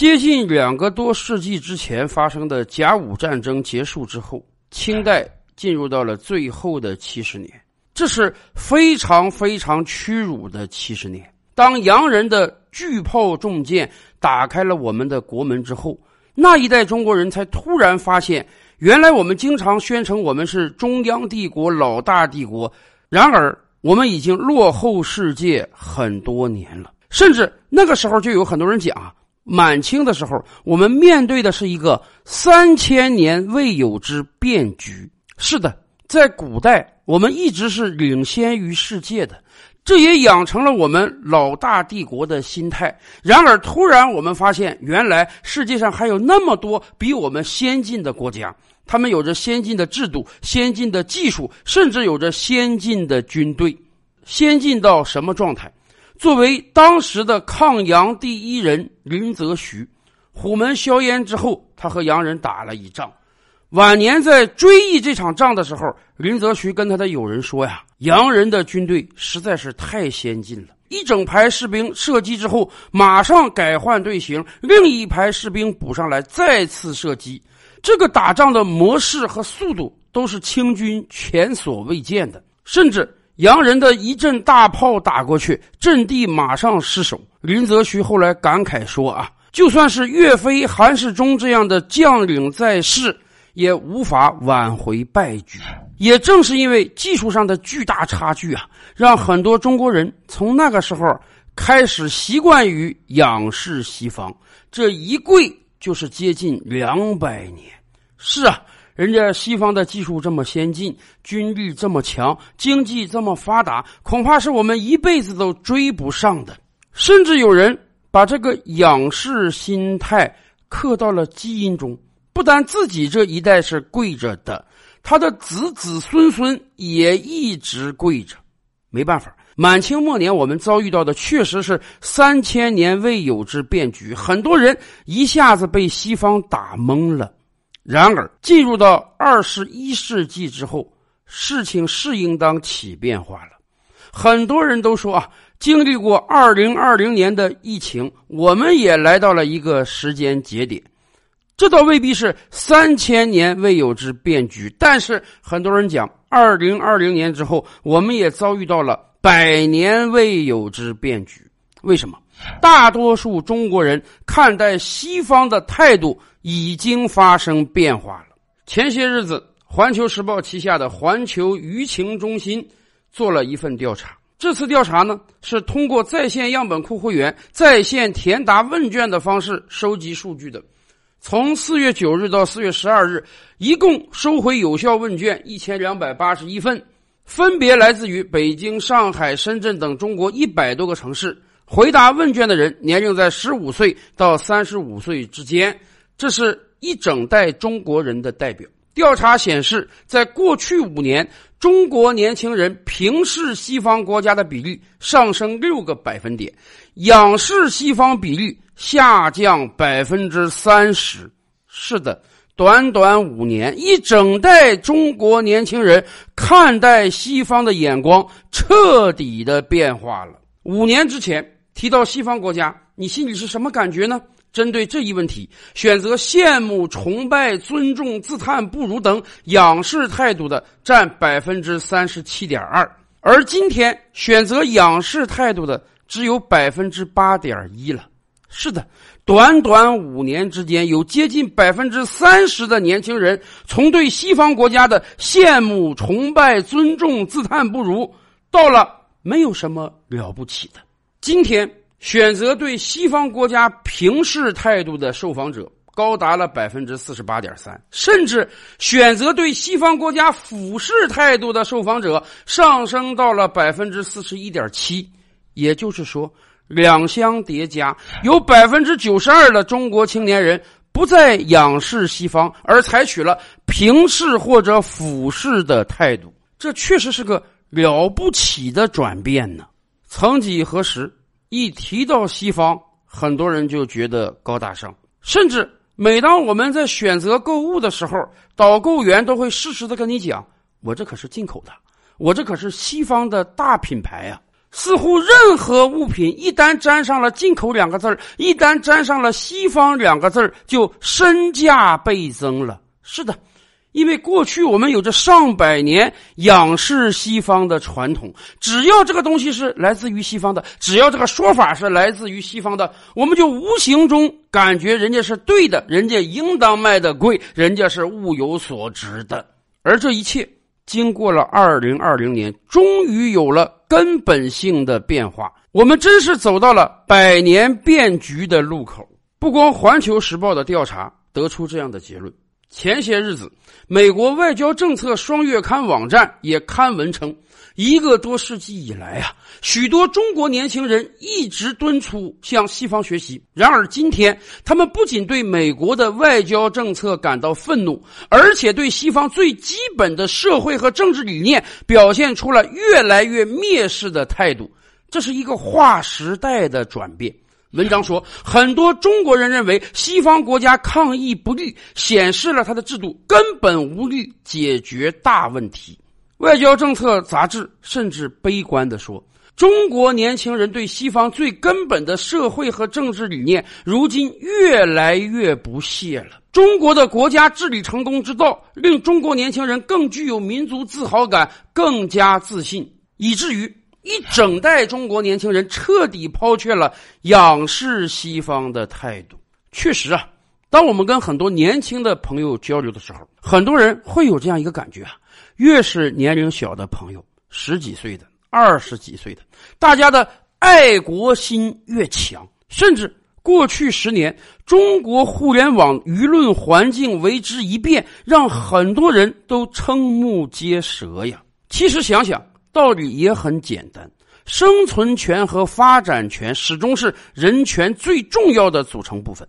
接近两个多世纪之前发生的甲午战争结束之后，清代进入到了最后的七十年，这是非常非常屈辱的七十年。当洋人的巨炮重剑打开了我们的国门之后，那一代中国人才突然发现，原来我们经常宣称我们是中央帝国、老大帝国，然而我们已经落后世界很多年了。甚至那个时候就有很多人讲。满清的时候，我们面对的是一个三千年未有之变局。是的，在古代，我们一直是领先于世界的，这也养成了我们老大帝国的心态。然而，突然我们发现，原来世界上还有那么多比我们先进的国家，他们有着先进的制度、先进的技术，甚至有着先进的军队。先进到什么状态？作为当时的抗洋第一人林则徐，虎门销烟之后，他和洋人打了一仗。晚年在追忆这场仗的时候，林则徐跟他的友人说：“呀，洋人的军队实在是太先进了，一整排士兵射击之后，马上改换队形，另一排士兵补上来，再次射击。这个打仗的模式和速度都是清军前所未见的，甚至。”洋人的一阵大炮打过去，阵地马上失守。林则徐后来感慨说：“啊，就算是岳飞、韩世忠这样的将领在世，也无法挽回败局。也正是因为技术上的巨大差距啊，让很多中国人从那个时候开始习惯于仰视西方。这一跪就是接近两百年。是啊。”人家西方的技术这么先进，军力这么强，经济这么发达，恐怕是我们一辈子都追不上的。甚至有人把这个仰视心态刻到了基因中，不但自己这一代是跪着的，他的子子孙孙也一直跪着。没办法，满清末年我们遭遇到的确实是三千年未有之变局，很多人一下子被西方打懵了。然而，进入到二十一世纪之后，事情是应当起变化了。很多人都说啊，经历过二零二零年的疫情，我们也来到了一个时间节点。这倒未必是三千年未有之变局，但是很多人讲，二零二零年之后，我们也遭遇到了百年未有之变局。为什么？大多数中国人看待西方的态度。已经发生变化了。前些日子，《环球时报》旗下的环球舆情中心做了一份调查。这次调查呢，是通过在线样本库会员在线填答问卷的方式收集数据的。从四月九日到四月十二日，一共收回有效问卷一千两百八十一份，分别来自于北京、上海、深圳等中国一百多个城市。回答问卷的人年龄在十五岁到三十五岁之间。这是一整代中国人的代表。调查显示，在过去五年，中国年轻人平视西方国家的比例上升六个百分点，仰视西方比例下降百分之三十。是的，短短五年，一整代中国年轻人看待西方的眼光彻底的变化了。五年之前提到西方国家，你心里是什么感觉呢？针对这一问题，选择羡慕、崇拜、尊重、自叹不如等仰视态度的占百分之三十七点二，而今天选择仰视态度的只有百分之八点一了。是的，短短五年之间，有接近百分之三十的年轻人从对西方国家的羡慕、崇拜、尊重、自叹不如，到了没有什么了不起的。今天。选择对西方国家平视态度的受访者高达了百分之四十八点三，甚至选择对西方国家俯视态度的受访者上升到了百分之四十一点七。也就是说，两相叠加，有百分之九十二的中国青年人不再仰视西方，而采取了平视或者俯视的态度。这确实是个了不起的转变呢。曾几何时。一提到西方，很多人就觉得高大上，甚至每当我们在选择购物的时候，导购员都会适时的跟你讲：“我这可是进口的，我这可是西方的大品牌呀。”似乎任何物品一旦沾上了“进口”两个字儿，一旦沾上了“西方”两个字儿，就身价倍增了。是的。因为过去我们有着上百年仰视西方的传统，只要这个东西是来自于西方的，只要这个说法是来自于西方的，我们就无形中感觉人家是对的，人家应当卖的贵，人家是物有所值的。而这一切经过了二零二零年，终于有了根本性的变化。我们真是走到了百年变局的路口。不光《环球时报》的调查得出这样的结论。前些日子，美国外交政策双月刊网站也刊文称，一个多世纪以来啊，许多中国年轻人一直敦促向西方学习。然而今天，他们不仅对美国的外交政策感到愤怒，而且对西方最基本的社会和政治理念表现出了越来越蔑视的态度。这是一个划时代的转变。文章说，很多中国人认为西方国家抗疫不力，显示了他的制度根本无力解决大问题。外交政策杂志甚至悲观地说，中国年轻人对西方最根本的社会和政治理念，如今越来越不屑了。中国的国家治理成功之道，令中国年轻人更具有民族自豪感，更加自信，以至于。一整代中国年轻人彻底抛却了仰视西方的态度。确实啊，当我们跟很多年轻的朋友交流的时候，很多人会有这样一个感觉啊：越是年龄小的朋友，十几岁的、二十几岁的，大家的爱国心越强。甚至过去十年，中国互联网舆论环境为之一变，让很多人都瞠目结舌呀。其实想想。道理也很简单，生存权和发展权始终是人权最重要的组成部分。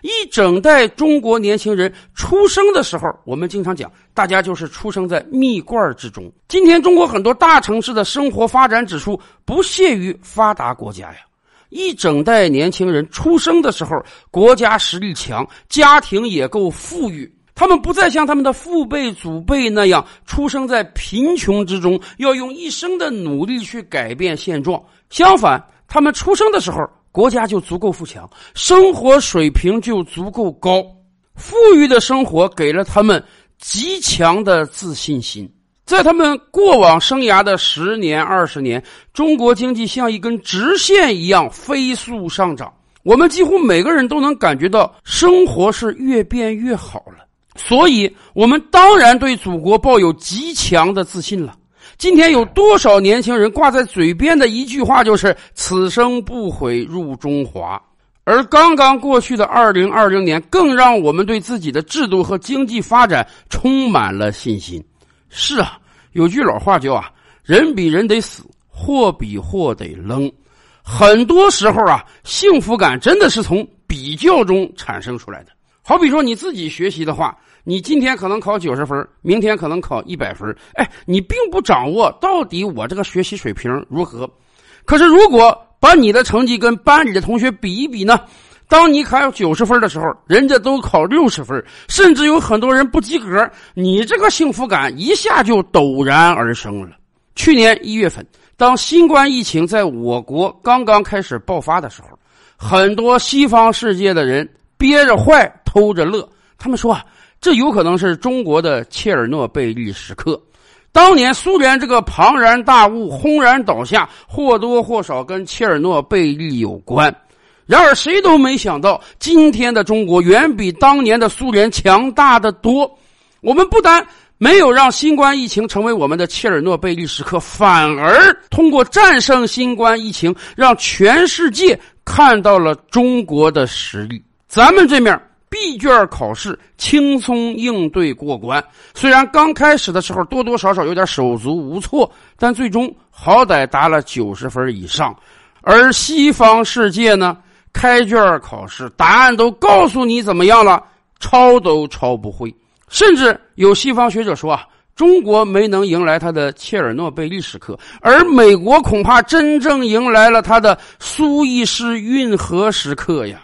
一整代中国年轻人出生的时候，我们经常讲，大家就是出生在蜜罐之中。今天，中国很多大城市的生活发展指数不屑于发达国家呀。一整代年轻人出生的时候，国家实力强，家庭也够富裕。他们不再像他们的父辈、祖辈那样出生在贫穷之中，要用一生的努力去改变现状。相反，他们出生的时候，国家就足够富强，生活水平就足够高，富裕的生活给了他们极强的自信心。在他们过往生涯的十年、二十年，中国经济像一根直线一样飞速上涨，我们几乎每个人都能感觉到生活是越变越好了。所以，我们当然对祖国抱有极强的自信了。今天有多少年轻人挂在嘴边的一句话就是“此生不悔入中华”，而刚刚过去的二零二零年，更让我们对自己的制度和经济发展充满了信心。是啊，有句老话叫啊，“人比人得死，货比货得扔”。很多时候啊，幸福感真的是从比较中产生出来的。好比说你自己学习的话，你今天可能考九十分，明天可能考一百分，哎，你并不掌握到底我这个学习水平如何。可是如果把你的成绩跟班里的同学比一比呢？当你考九十分的时候，人家都考六十分，甚至有很多人不及格，你这个幸福感一下就陡然而生了。去年一月份，当新冠疫情在我国刚刚开始爆发的时候，很多西方世界的人。憋着坏，偷着乐。他们说啊，这有可能是中国的切尔诺贝利时刻。当年苏联这个庞然大物轰然倒下，或多或少跟切尔诺贝利有关。然而，谁都没想到，今天的中国远比当年的苏联强大的多。我们不但没有让新冠疫情成为我们的切尔诺贝利时刻，反而通过战胜新冠疫情，让全世界看到了中国的实力。咱们这面闭卷考试轻松应对过关，虽然刚开始的时候多多少少有点手足无措，但最终好歹达了九十分以上。而西方世界呢，开卷考试答案都告诉你怎么样了，抄都抄不会。甚至有西方学者说啊，中国没能迎来他的切尔诺贝利时刻，而美国恐怕真正迎来了他的苏伊士运河时刻呀。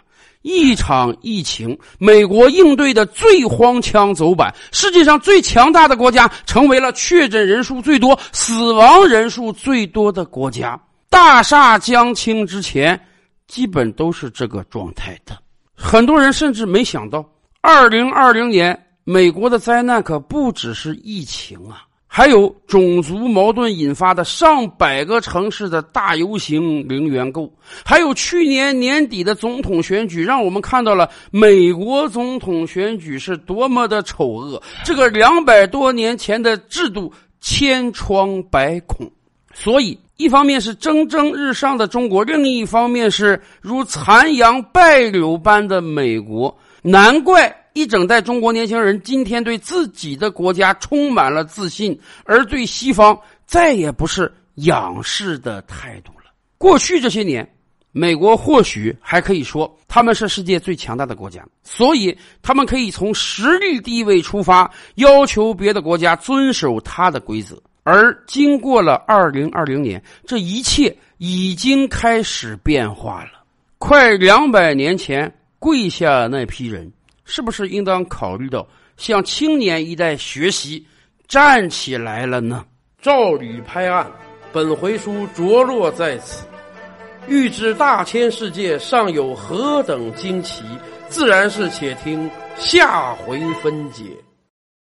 一场疫情，美国应对的最荒腔走板，世界上最强大的国家成为了确诊人数最多、死亡人数最多的国家。大厦将倾之前，基本都是这个状态的。很多人甚至没想到，二零二零年美国的灾难可不只是疫情啊，还有种族矛盾引发的上百个城市的大游行零元购，还有去年年底的总统选举，让我们看到了美国总统选举是多么的丑恶。这个两百多年前的制度千疮百孔，所以。一方面是蒸蒸日上的中国，另一方面是如残阳败柳般的美国。难怪一整代中国年轻人今天对自己的国家充满了自信，而对西方再也不是仰视的态度了。过去这些年，美国或许还可以说他们是世界最强大的国家，所以他们可以从实力地位出发，要求别的国家遵守他的规则。而经过了二零二零年，这一切已经开始变化了。快两百年前跪下那批人，是不是应当考虑到向青年一代学习，站起来了呢？赵吕拍案，本回书着落在此。欲知大千世界尚有何等惊奇，自然是且听下回分解。